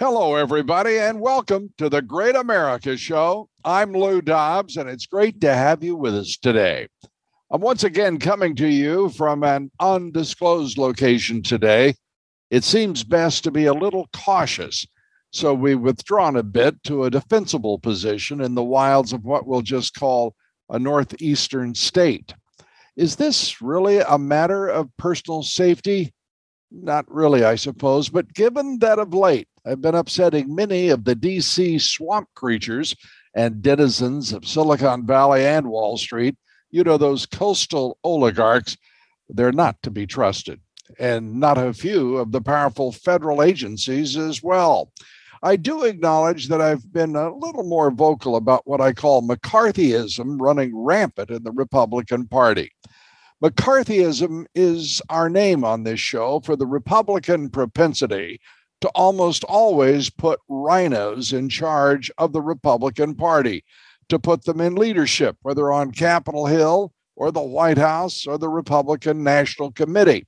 Hello, everybody, and welcome to the Great America Show. I'm Lou Dobbs, and it's great to have you with us today. I'm once again coming to you from an undisclosed location today. It seems best to be a little cautious, so we've withdrawn a bit to a defensible position in the wilds of what we'll just call a northeastern state. Is this really a matter of personal safety? Not really, I suppose, but given that of late I've been upsetting many of the DC swamp creatures and denizens of Silicon Valley and Wall Street, you know, those coastal oligarchs, they're not to be trusted, and not a few of the powerful federal agencies as well. I do acknowledge that I've been a little more vocal about what I call McCarthyism running rampant in the Republican Party. McCarthyism is our name on this show for the Republican propensity to almost always put RINOs in charge of the Republican Party, to put them in leadership, whether on Capitol Hill or the White House or the Republican National Committee.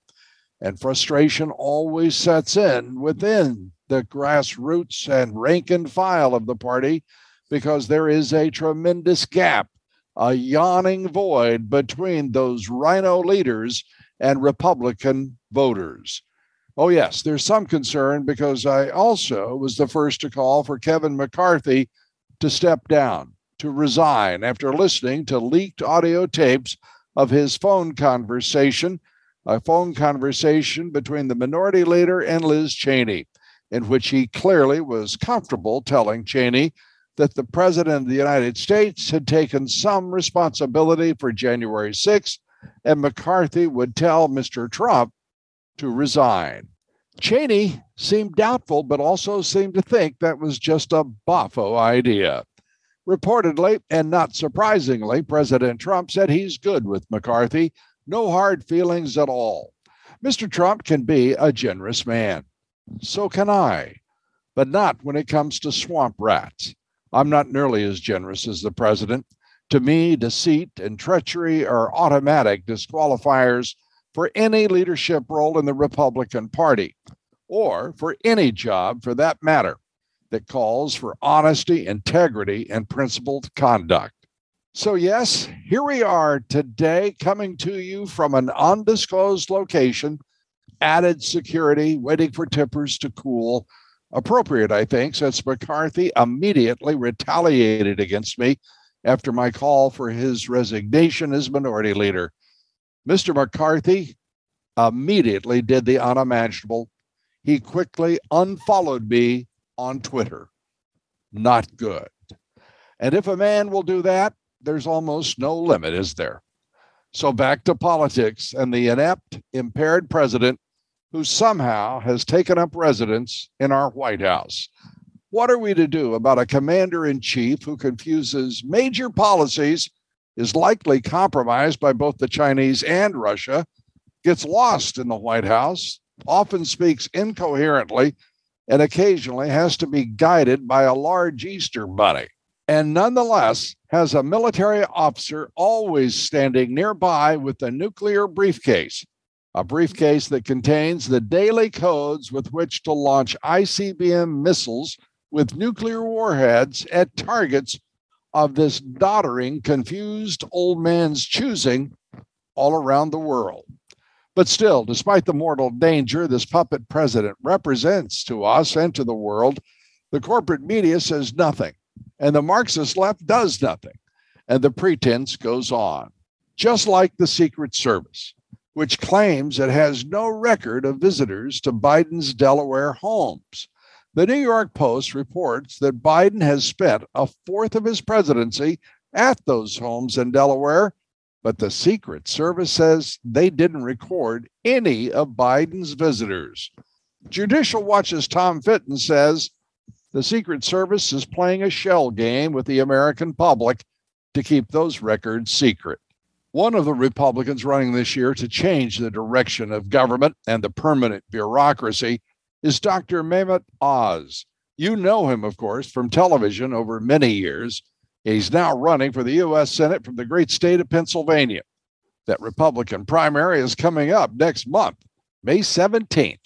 And frustration always sets in within the grassroots and rank and file of the party because there is a tremendous gap, a yawning void between those RINO leaders and Republican voters. Oh, yes, there's some concern because I also was the first to call for Kevin McCarthy to step down, to resign after listening to leaked audio tapes of his phone conversation, a phone conversation between the minority leader and Liz Cheney in which he clearly was comfortable telling Cheney that the President of the United States had taken some responsibility for January 6th, and McCarthy would tell Mr. Trump to resign. Cheney seemed doubtful, but also seemed to think that was just a boffo idea. Reportedly, and not surprisingly, President Trump said he's good with McCarthy, no hard feelings at all. Mr. Trump can be a generous man. So can I, but not when it comes to swamp rats. I'm not nearly as generous as the president. To me, deceit and treachery are automatic disqualifiers for any leadership role in the Republican Party, or for any job for that matter, that calls for honesty, integrity, and principled conduct. So, yes, here we are today, coming to you from an undisclosed location added security, waiting for tippers to cool. Appropriate, I think, since McCarthy immediately retaliated against me after my call for his resignation as minority leader. Mr. McCarthy immediately did the unimaginable. He quickly unfollowed me on Twitter. Not good. And if a man will do that, there's almost no limit, is there? So back to politics and the inept, impaired president who somehow has taken up residence in our White House. What are we to do about a commander in chief who confuses major policies, is likely compromised by both the Chinese and Russia, gets lost in the White House, often speaks incoherently, and occasionally has to be guided by a large Easter bunny, and nonetheless has a military officer always standing nearby with a nuclear briefcase a briefcase that contains the daily codes with which to launch ICBM missiles with nuclear warheads at targets of this doddering, confused old man's choosing all around the world. But still, despite the mortal danger this puppet president represents to us and to the world, the corporate media says nothing, and the Marxist left does nothing, and the pretense goes on, just like the Secret Service which claims it has no record of visitors to Biden's Delaware homes. The New York Post reports that Biden has spent a fourth of his presidency at those homes in Delaware, but the Secret Service says they didn't record any of Biden's visitors. Judicial Watch's Tom Fitton says the Secret Service is playing a shell game with the American public to keep those records secret. One of the Republicans running this year to change the direction of government and the permanent bureaucracy is Dr. Mehmet Oz. You know him, of course, from television over many years. He's now running for the U.S. Senate from the great state of Pennsylvania. That Republican primary is coming up next month, May 17th.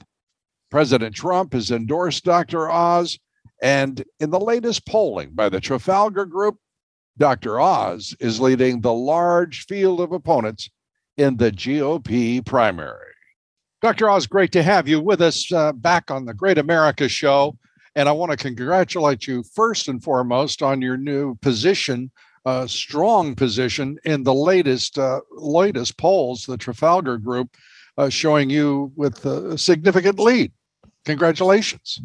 President Trump has endorsed Dr. Oz, and in the latest polling by the Trafalgar Group, Dr. Oz is leading the large field of opponents in the GOP primary. Dr. Oz, great to have you with us uh, back on the Great America Show. And I want to congratulate you first and foremost on your new position, uh, strong position in the latest uh, latest polls, the Trafalgar Group, uh, showing you with a significant lead. Congratulations.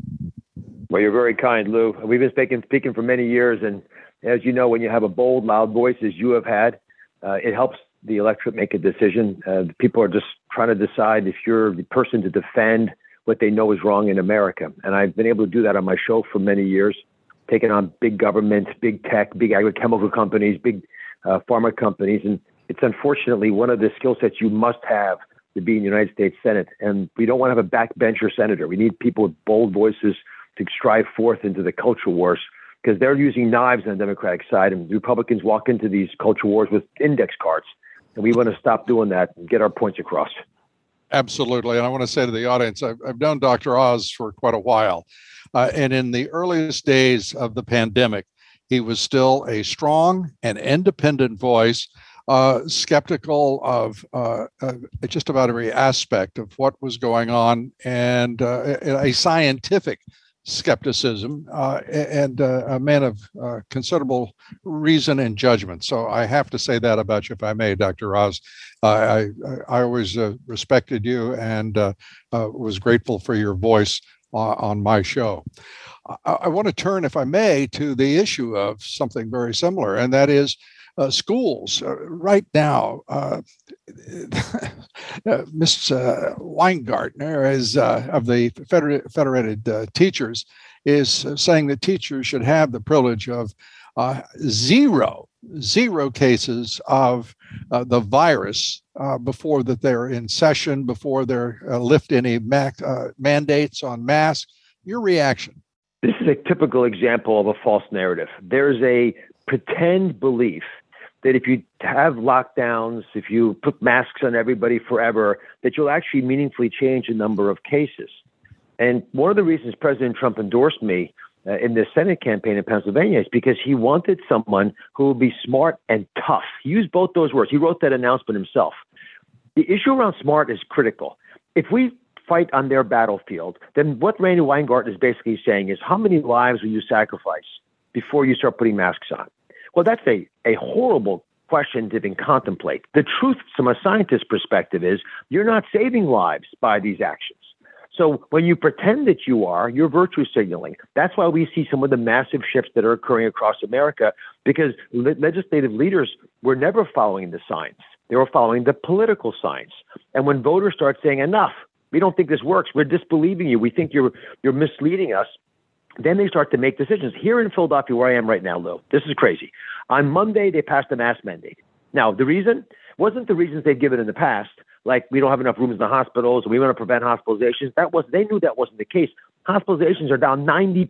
Well, you're very kind, Lou. We've been speaking speaking for many years, and as you know, when you have a bold, loud voice as you have had, uh, it helps the electorate make a decision. Uh, people are just trying to decide if you're the person to defend what they know is wrong in America. And I've been able to do that on my show for many years, taking on big governments, big tech, big agrochemical companies, big uh, pharma companies. And it's unfortunately one of the skill sets you must have to be in the United States Senate. And we don't want to have a backbencher senator. We need people with bold voices to strive forth into the culture wars because they're using knives on the Democratic side, and Republicans walk into these culture wars with index cards. And we want to stop doing that and get our points across. Absolutely. And I want to say to the audience, I've, I've known Dr. Oz for quite a while. Uh, and in the earliest days of the pandemic, he was still a strong and independent voice, uh, skeptical of uh, uh just about every aspect of what was going on, and uh, a scientific skepticism uh, and uh, a man of uh, considerable reason and judgment. So I have to say that about you, if I may, Dr. Oz. I, I always uh, respected you and uh, uh, was grateful for your voice on my show. I, I want to turn, if I may, to the issue of something very similar, and that is uh, schools uh, right now. Uh, Ms. Uh, Weingarten is uh, of the Federated, uh, Teachers is saying that teachers should have the privilege of zero zero cases of the virus before that they're in session, before they're lift any mac, mandates on masks. Your reaction? This is a typical example of a false narrative. There's a pretend belief that if you have lockdowns, if you put masks on everybody forever, that you'll actually meaningfully change the number of cases. And one of the reasons President Trump endorsed me uh, in the Senate campaign in Pennsylvania is because he wanted someone who would be smart and tough. He used both those words. He wrote that announcement himself. The issue around smart is critical. If we fight on their battlefield, then what Randi Weingarten is basically saying is how many lives will you sacrifice before you start putting masks on? Well, that's a, a horrible question to even contemplate. The truth from a scientist's perspective is you're not saving lives by these actions. So when you pretend that you are, you're virtue signaling. That's why we see some of the massive shifts that are occurring across America because le- legislative leaders were never following the science. They were following the political science. And when voters start saying enough, we don't think this works, we're disbelieving you, we think you're you're misleading us, then they start to make decisions. Here in Philadelphia, where I am right now, Lou, this is crazy. On Monday, they passed a mask mandate. Now, the reason wasn't the reasons they've given in the past, like we don't have enough rooms in the hospitals we want to prevent hospitalizations. That was they knew that wasn't the case. Hospitalizations are down 90%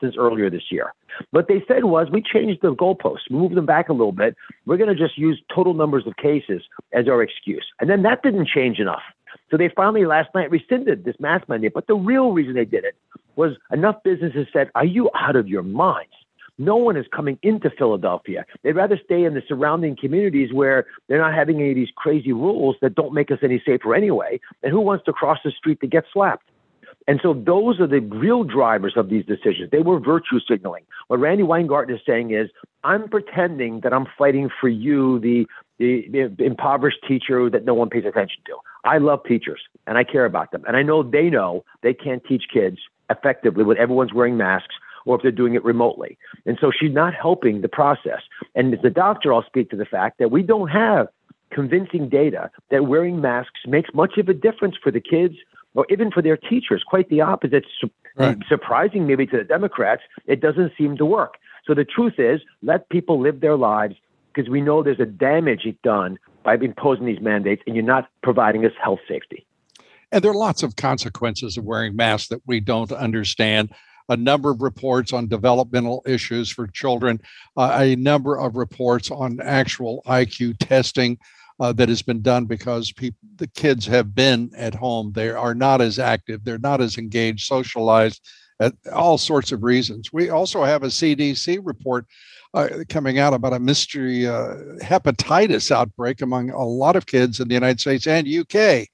since earlier this year. What they said was we changed the goalposts, moved them back a little bit. We're going to just use total numbers of cases as our excuse. And then that didn't change enough. So they finally last night rescinded this mask mandate. But the real reason they did it was enough businesses said, Are you out of your minds? No one is coming into Philadelphia. They'd rather stay in the surrounding communities where they're not having any of these crazy rules that don't make us any safer anyway. And who wants to cross the street to get slapped? And so those are the real drivers of these decisions. They were virtue signaling. What Randi Weingarten is saying is, I'm pretending that I'm fighting for you, the, the, the impoverished teacher that no one pays attention to. I love teachers and I care about them. And I know they know they can't teach kids effectively when everyone's wearing masks or if they're doing it remotely. And so she's not helping the process. And as a doctor, I'll speak to the fact that we don't have convincing data that wearing masks makes much of a difference for the kids or even for their teachers. Quite the opposite. Right. Surprising maybe to the Democrats, it doesn't seem to work. So the truth is, let people live their lives because we know there's a damage done by imposing these mandates, and you're not providing us health safety. And there are lots of consequences of wearing masks that we don't understand. A number of reports on developmental issues for children, uh, a number of reports on actual IQ testing uh, that has been done because people, the kids have been at home. They are not as active, they're not as engaged, socialized, at all sorts of reasons. We also have a CDC report uh, coming out about a mystery uh, hepatitis outbreak among a lot of kids in the United States and UK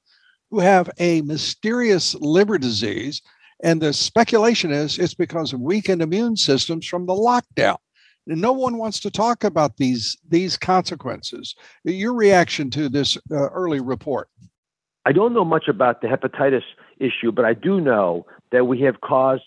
who have a mysterious liver disease. And the speculation is it's because of weakened immune systems from the lockdown. And no one wants to talk about these these consequences. Your reaction to this uh, early report? I don't know much about the hepatitis issue, but I do know that we have caused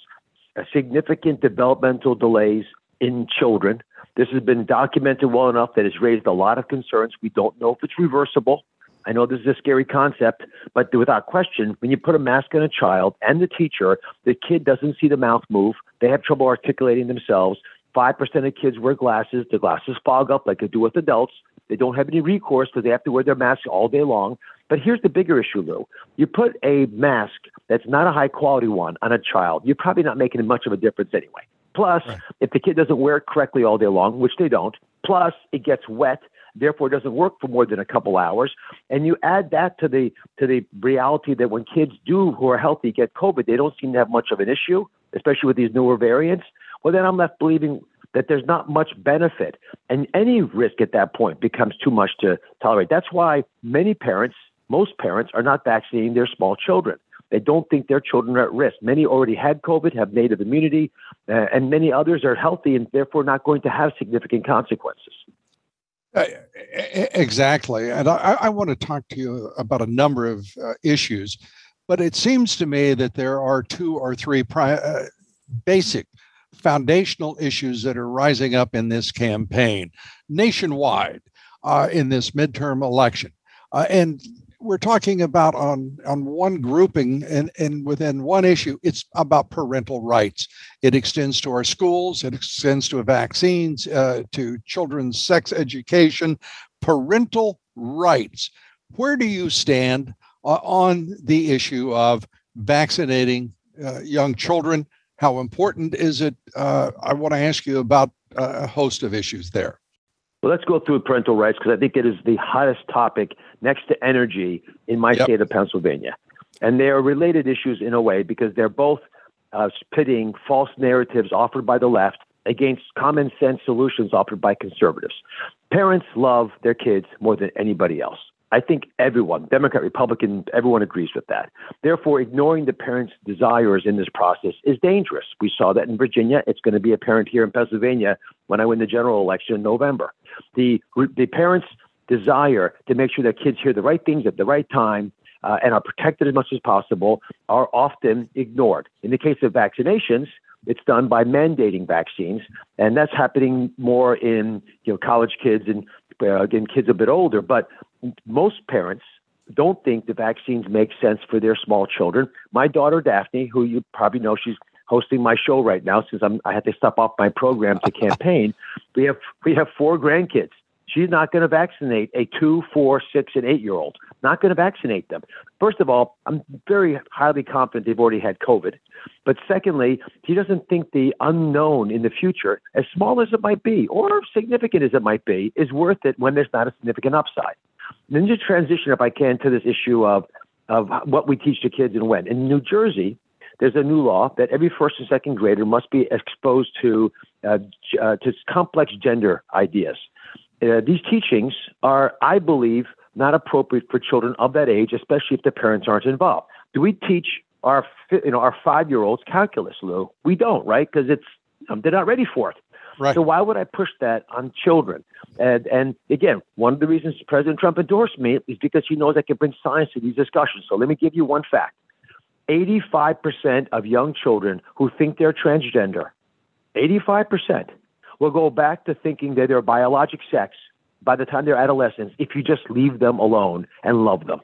significant developmental delays in children. This has been documented well enough that it's raised a lot of concerns. We don't know if it's reversible. I know this is a scary concept, but without question, when you put a mask on a child and the teacher, the kid doesn't see the mouth move. They have trouble articulating themselves. 5% of kids wear glasses. The glasses fog up like they do with adults. They don't have any recourse because they have to wear their masks all day long. But here's the bigger issue, Lou. You put a mask that's not a high quality one on a child, you're probably not making much of a difference anyway. Plus, right. if the kid doesn't wear it correctly all day long, which they don't, plus it gets wet therefore it doesn't work for more than a couple hours. And you add that to the to the reality that when kids do who are healthy get COVID, they don't seem to have much of an issue, especially with these newer variants. Well, then I'm left believing that there's not much benefit, and any risk at that point becomes too much to tolerate. That's why many parents, most parents, are not vaccinating their small children. They don't think their children are at risk. Many already had COVID, have native immunity, uh, and many others are healthy and therefore not going to have significant consequences. Uh, exactly. And I, I, want to talk to you about a number of uh, issues, but it seems to me that there are two or three pri- uh, basic foundational issues that are rising up in this campaign nationwide uh, in this midterm election. Uh, and we're talking about on on one grouping and, and within one issue it's about parental rights. It extends to our schools it extends to vaccines uh, to children's sex education parental rights. Where do you stand uh, on the issue of vaccinating uh, young children? How important is it? Uh, i want to ask you about uh, a host of issues there. Well, let's go through parental rights because I think it is the hottest topic next to energy in my yep. state of Pennsylvania. And they are related issues in a way because they're both uh, pitting false narratives offered by the left against common sense solutions offered by conservatives. Parents love their kids more than anybody else. I think everyone, Democrat, Republican, everyone agrees with that. Therefore, ignoring the parents' desires in this process is dangerous. We saw that in Virginia. It's going to be apparent here in Pennsylvania when I win the general election in November. The, the parents' desire to make sure their kids hear the right things at the right time uh, and are protected as much as possible are often ignored. In the case of vaccinations, it's done by mandating vaccines, and that's happening more in you know college kids and uh, again kids a bit older. But most parents don't think the vaccines make sense for their small children. My daughter Daphne, who you probably know, she's hosting my show right now since I'm, I had to step off my program to campaign. we have we have four grandkids. She's not going to vaccinate a two, four, six, and eight year old. Not going to vaccinate them. First of all, I'm very highly confident they've already had COVID. But secondly, he doesn't think the unknown in the future, as small as it might be or significant as it might be, is worth it when there's not a significant upside. Then just transition, if I can, to this issue of of what we teach the kids and when. In New Jersey, there's a new law that every first and second grader must be exposed to uh, uh, to complex gender ideas. Uh, these teachings are, I believe, not appropriate for children of that age, especially if the parents aren't involved. Do we teach our you know our five year olds calculus, Lou? We don't, right? Because it's um, they're not ready for it. Right. So why would I push that on children? And and again, one of the reasons President Trump endorsed me is because he knows I can bring science to these discussions. So let me give you one fact. 85% of young children who think they're transgender, 85% will go back to thinking that they're biologic sex by the time they're adolescents if you just leave them alone and love them.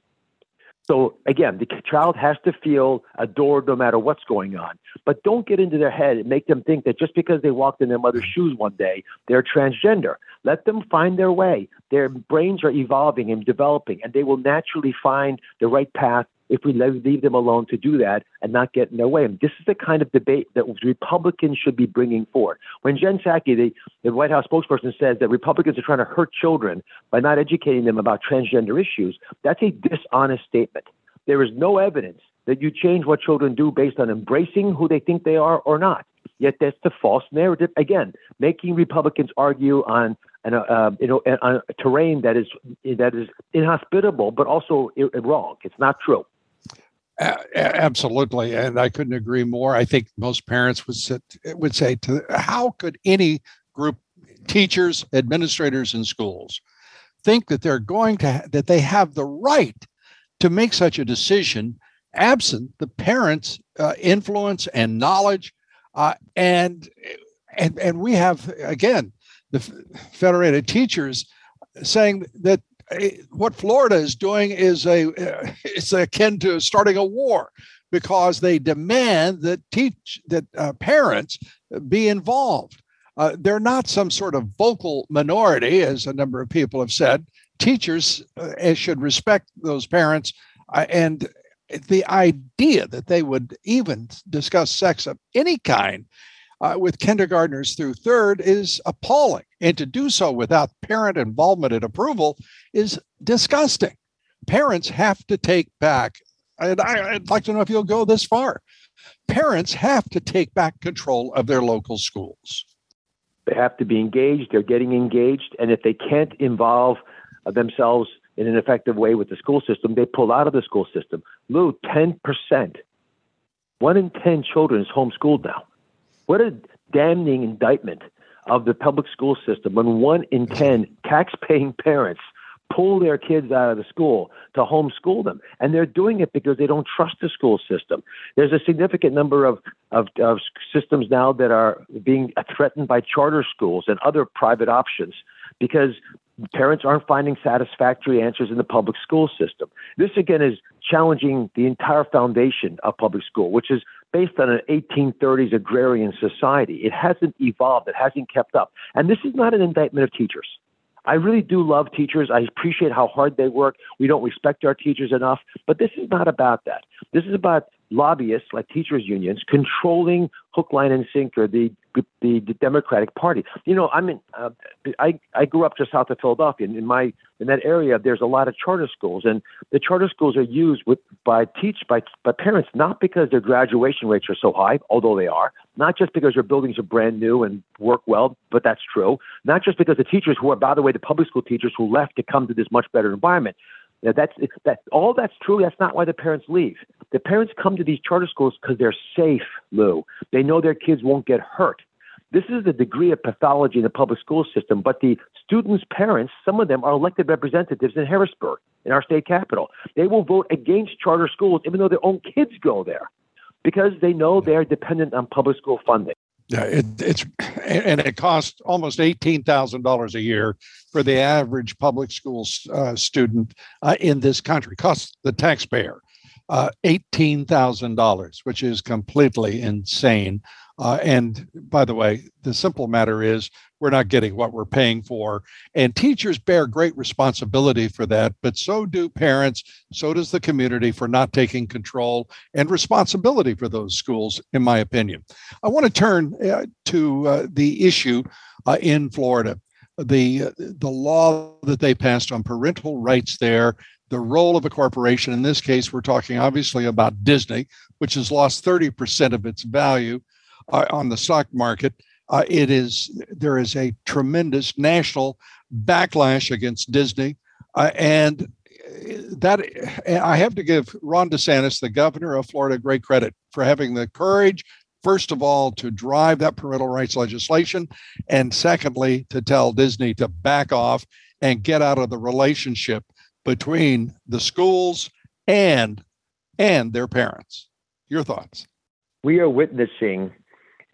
So again, the child has to feel adored no matter what's going on. But don't get into their head and make them think that just because they walked in their mother's shoes one day, they're transgender. Let them find their way. Their brains are evolving and developing, and they will naturally find the right path if we leave them alone to do that and not get in their way. And this is the kind of debate that Republicans should be bringing forward. When Jen Psaki, the, the White House spokesperson, says that Republicans are trying to hurt children by not educating them about transgender issues, that's a dishonest statement. There is no evidence that you change what children do based on embracing who they think they are or not. Yet that's the false narrative. Again, making Republicans argue on uh, you know, on a terrain that is that is inhospitable, but also wrong. It's not true. Absolutely, and I couldn't agree more. I think most parents would sit, would say to how could any group, teachers, administrators in schools, think that they're going to that they have the right to make such a decision absent the parents' uh, influence and knowledge, uh, and and and we have again the federated teachers saying that what Florida is doing is a it's akin to starting a war because they demand that teach that uh, parents be involved. Uh, they're not some sort of vocal minority, as a number of people have said. Teachers uh, should respect those parents, uh, and the idea that they would even discuss sex of any kind uh, with kindergartners through third is appalling. And to do so without parent involvement and approval is disgusting. Parents have to take back, and I, I'd like to know if you'll go this far. Parents have to take back control of their local schools. They have to be engaged, they're getting engaged, and if they can't involve themselves in an effective way with the school system, they pull out of the school system. Lou, 10%. One in 10 children is homeschooled now. What a damning indictment of the public school system when one in 10 tax-paying parents pull their kids out of the school to homeschool them. And they're doing it because they don't trust the school system. There's a significant number of, of, of systems now that are being threatened by charter schools and other private options because parents aren't finding satisfactory answers in the public school system. This again is challenging the entire foundation of public school, which is based on an 1830s agrarian society. It hasn't evolved, it hasn't kept up. And this is not an indictment of teachers. I really do love teachers. I appreciate how hard they work. We don't respect our teachers enough, but this is not about that. This is about lobbyists like teachers unions controlling hook, line, and sinker the the, the Democratic Party. You know, I mean, uh, I I grew up just south of Philadelphia, and in my in that area, there's a lot of charter schools, and the charter schools are used with by teach by by parents not because their graduation rates are so high, although they are, not just because your buildings are brand new and work well, but that's true. Not just because the teachers who are, by the way, the public school teachers who left to come to this much better environment. Now that's that all that's true. That's not why the parents leave. The parents come to these charter schools because they're safe, Lou. They know their kids won't get hurt. This is the degree of pathology in the public school system. But the students' parents, some of them are elected representatives in Harrisburg, in our state capital. They will vote against charter schools, even though their own kids go there, because they know they're dependent on public school funding. Yeah, it, it's and it costs almost eighteen thousand dollars a year for the average public school uh, student uh, in this country. Costs the taxpayer uh, eighteen thousand dollars, which is completely insane. Uh, and by the way, the simple matter is we're not getting what we're paying for. And teachers bear great responsibility for that, but so do parents, so does the community for not taking control and responsibility for those schools, in my opinion. I want to turn uh, to uh, the issue uh, in Florida. The, the law that they passed on parental rights there the role of a corporation. In this case, we're talking obviously about Disney, which has lost 30% of its value uh, on the stock market. Uh, it is there is a tremendous national backlash against Disney, uh, and that I have to give Ron DeSantis, the governor of Florida, great credit for having the courage, first of all, to drive that parental rights legislation, and secondly, to tell Disney to back off and get out of the relationship between the schools and and their parents. Your thoughts? We are witnessing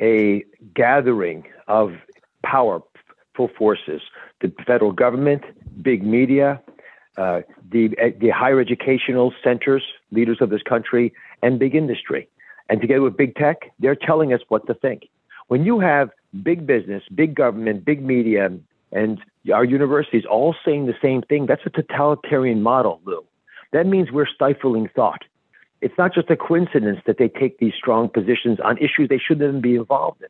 a gathering of powerful forces the federal government, big media, uh, the the higher educational centers, leaders of this country, and big industry. And together with big tech, they're telling us what to think. When you have big business, big government, big media, and our universities all saying the same thing, that's a totalitarian model, Lou. That means we're stifling thought. It's not just a coincidence that they take these strong positions on issues they shouldn't even be involved in.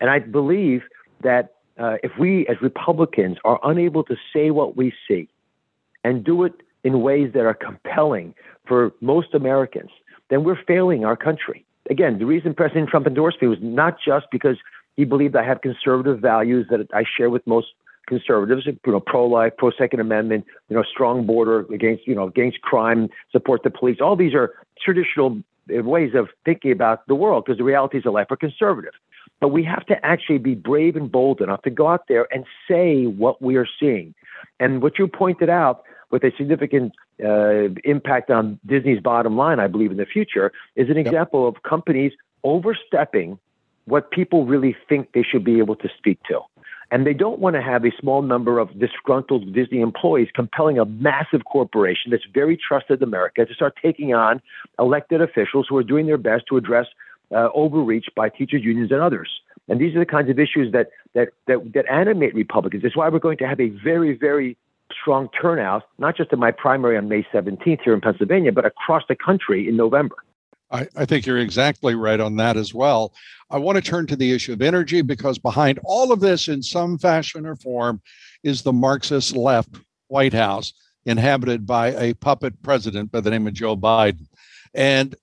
And I believe that uh, if we, as Republicans, are unable to say what we see and do it in ways that are compelling for most Americans, then we're failing our country. Again, the reason President Trump endorsed me was not just because he believed I have conservative values that I share with most conservatives, you know, pro-life, pro-Second Amendment, you know, strong border against, you know, against crime, support the police. All these are traditional ways of thinking about the world because the realities of life are conservative. But we have to actually be brave and bold enough to go out there and say what we are seeing. And what you pointed out with a significant uh, impact on Disney's bottom line, I believe, in the future, is an example of companies overstepping what people really think they should be able to speak to. And they don't want to have a small number of disgruntled Disney employees compelling a massive corporation that's very trusted in America to start taking on elected officials who are doing their best to address uh, overreach by teachers unions and others. And these are the kinds of issues that, that, that, that animate Republicans. That's why we're going to have a very, very strong turnout, not just in my primary on May 17th here in Pennsylvania, but across the country in November. I, I, think you're exactly right on that as well. I want to turn to the issue of energy because behind all of this, in some fashion or form, is the Marxist left White House, inhabited by a puppet president by the name of Joe Biden. And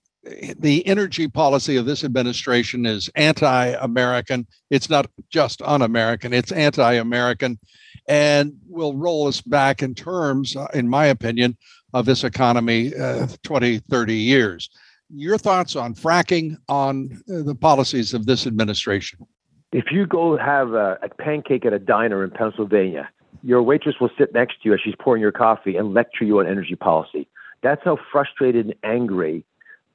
the energy policy of this administration is anti American. It's not just un American, it's anti American and will roll us back in terms, uh, in my opinion, of this economy uh, 20, 30 years. Your thoughts on fracking, on uh, the policies of this administration? If you go have a, a pancake at a diner in Pennsylvania, your waitress will sit next to you as she's pouring your coffee and lecture you on energy policy. That's how frustrated and angry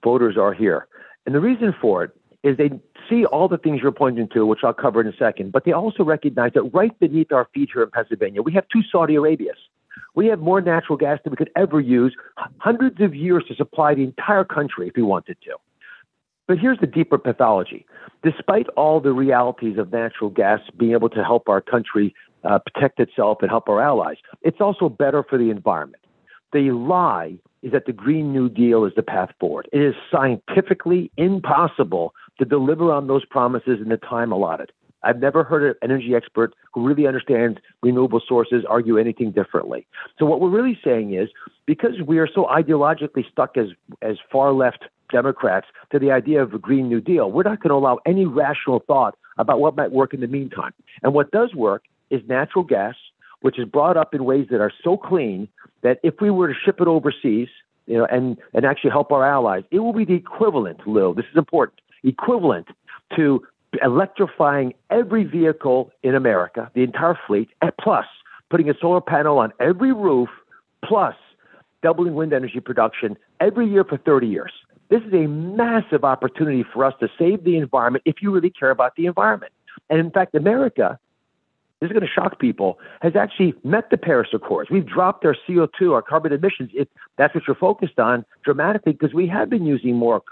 voters are here. And the reason for it is they see all the things you're pointing to, which I'll cover in a second, but they also recognize that right beneath our feet here in Pennsylvania, we have two Saudi Arabias. We have more natural gas than we could ever use, hundreds of years to supply the entire country if we wanted to. But here's the deeper pathology. Despite all the realities of natural gas being able to help our country uh, protect itself and help our allies, it's also better for the environment. The lie is that the Green New Deal is the path forward. It is scientifically impossible to deliver on those promises in the time allotted. I've never heard an energy expert who really understands renewable sources argue anything differently. So what we're really saying is because we are so ideologically stuck as as far left Democrats to the idea of a Green New Deal, we're not going to allow any rational thought about what might work in the meantime. And what does work is natural gas, which is brought up in ways that are so clean that if we were to ship it overseas, you know, and, and actually help our allies, it will be the equivalent, Lil, this is important, equivalent to electrifying every vehicle in America, the entire fleet, plus putting a solar panel on every roof, plus doubling wind energy production every year for 30 years. This is a massive opportunity for us to save the environment if you really care about the environment. And in fact, America this is going to shock people, has actually met the Paris Accords. We've dropped our CO2, our carbon emissions, if that's what you're focused on, dramatically because we have been using more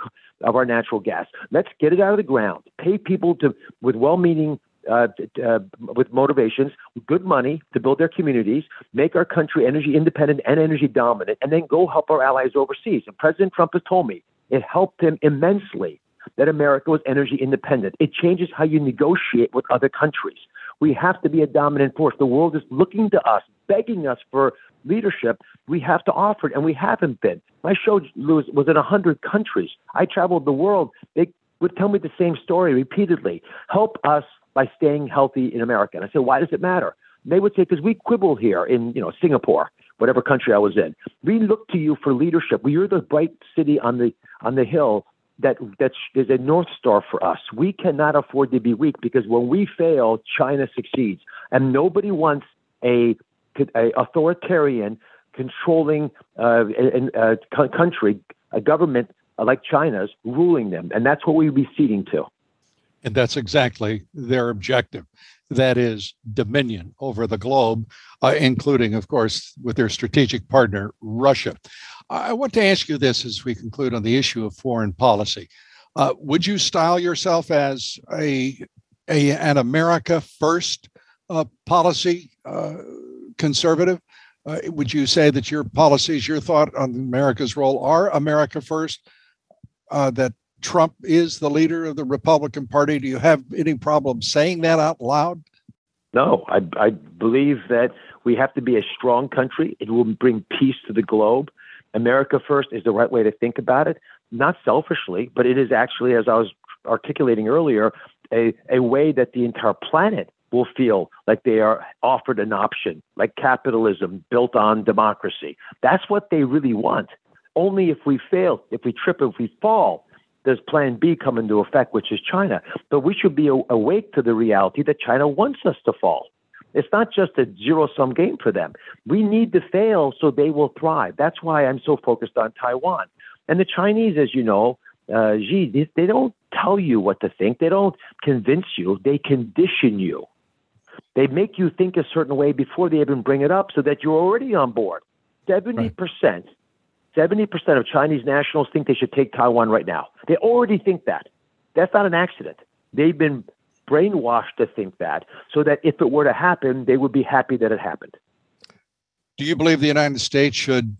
of our natural gas. Let's get it out of the ground. Pay people to with well-meaning uh, uh, with motivations, good money to build their communities, make our country energy independent and energy dominant, and then go help our allies overseas. And President Trump has told me it helped him immensely that America was energy independent. It changes how you negotiate with other countries. We have to be a dominant force. The world is looking to us, begging us for leadership. We have to offer it, and we haven't been. My show, Lewis, was in 100 countries. I traveled the world. They would tell me the same story repeatedly. Help us by staying healthy in America. And I said, why does it matter? And they would say, because we quibble here in you know Singapore, whatever country I was in. We look to you for leadership. You're the bright city on the on the hill that that is a north star for us. We cannot afford to be weak because when we fail, China succeeds, and nobody wants a, a authoritarian controlling uh, a, a country, a government like China's ruling them, and that's what we'd be ceding to. And that's exactly their objective. that is dominion over the globe, uh, including, of course, with their strategic partner, Russia. I want to ask you this as we conclude on the issue of foreign policy. Uh, would you style yourself as a, a an America first uh, policy uh, conservative? Uh, would you say that your policies, your thought on America's role are America first? Uh, that Trump is the leader of the Republican Party? Do you have any problem saying that out loud? No, I, I believe that we have to be a strong country. It will bring peace to the globe. America first is the right way to think about it, not selfishly, but it is actually, as I was articulating earlier, a, a way that the entire planet will feel like they are offered an option, like capitalism built on democracy. That's what they really want. Only if we fail, if we trip, if we fall, does plan B come into effect, which is China. But we should be awake to the reality that China wants us to fall. It's not just a zero sum game for them. We need to fail so they will thrive. That's why I'm so focused on Taiwan. And the Chinese, as you know, uh, Xi, they, they don't tell you what to think. They don't convince you. They condition you. They make you think a certain way before they even bring it up so that you're already on board. 70% right. 70% of Chinese nationals think they should take Taiwan right now. They already think that. That's not an accident. They've been brainwashed to think that, so that if it were to happen, they would be happy that it happened. Do you believe the United States should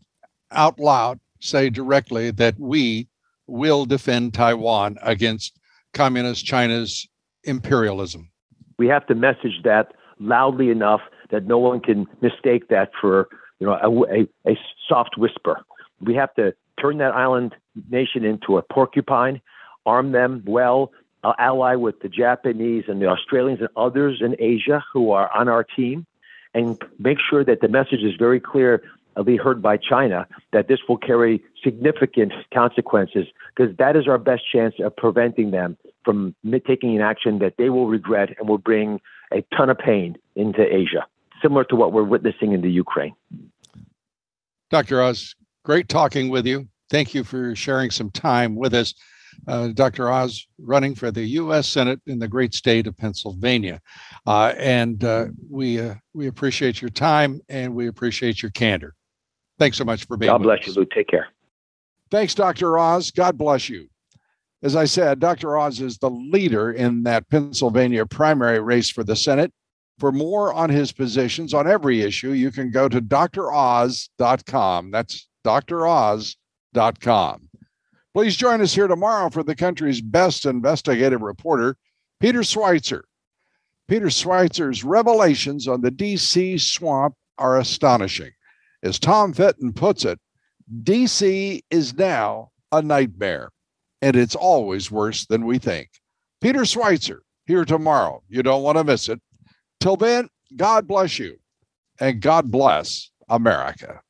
out loud say directly that we will defend Taiwan against communist China's imperialism? We have to message that loudly enough that no one can mistake that for you know a, a, a soft whisper we have to turn that island nation into a porcupine, arm them well, uh, ally with the Japanese and the Australians and others in Asia who are on our team, and make sure that the message is very clear be heard by China that this will carry significant consequences because that is our best chance of preventing them from taking an action that they will regret and will bring a ton of pain into Asia, similar to what we're witnessing in the Ukraine. Dr. Oz, Great talking with you. Thank you for sharing some time with us. Uh, Dr. Oz running for the U.S. Senate in the great state of Pennsylvania. Uh, and uh, we, uh, we appreciate your time and we appreciate your candor. Thanks so much for being God bless you, Lou. Take care. Thanks, Dr. Oz. God bless you. As I said, Dr. Oz is the leader in that Pennsylvania primary race for the Senate. For more on his positions on every issue, you can go to droz.com. That's droz.com. Please join us here tomorrow for the country's best investigative reporter, Peter Schweizer. Peter Schweizer's revelations on the DC swamp are astonishing. As Tom Fitton puts it, DC is now a nightmare, and it's always worse than we think. Peter Schweizer here tomorrow. You don't want to miss it. Till then, God bless you, and God bless America.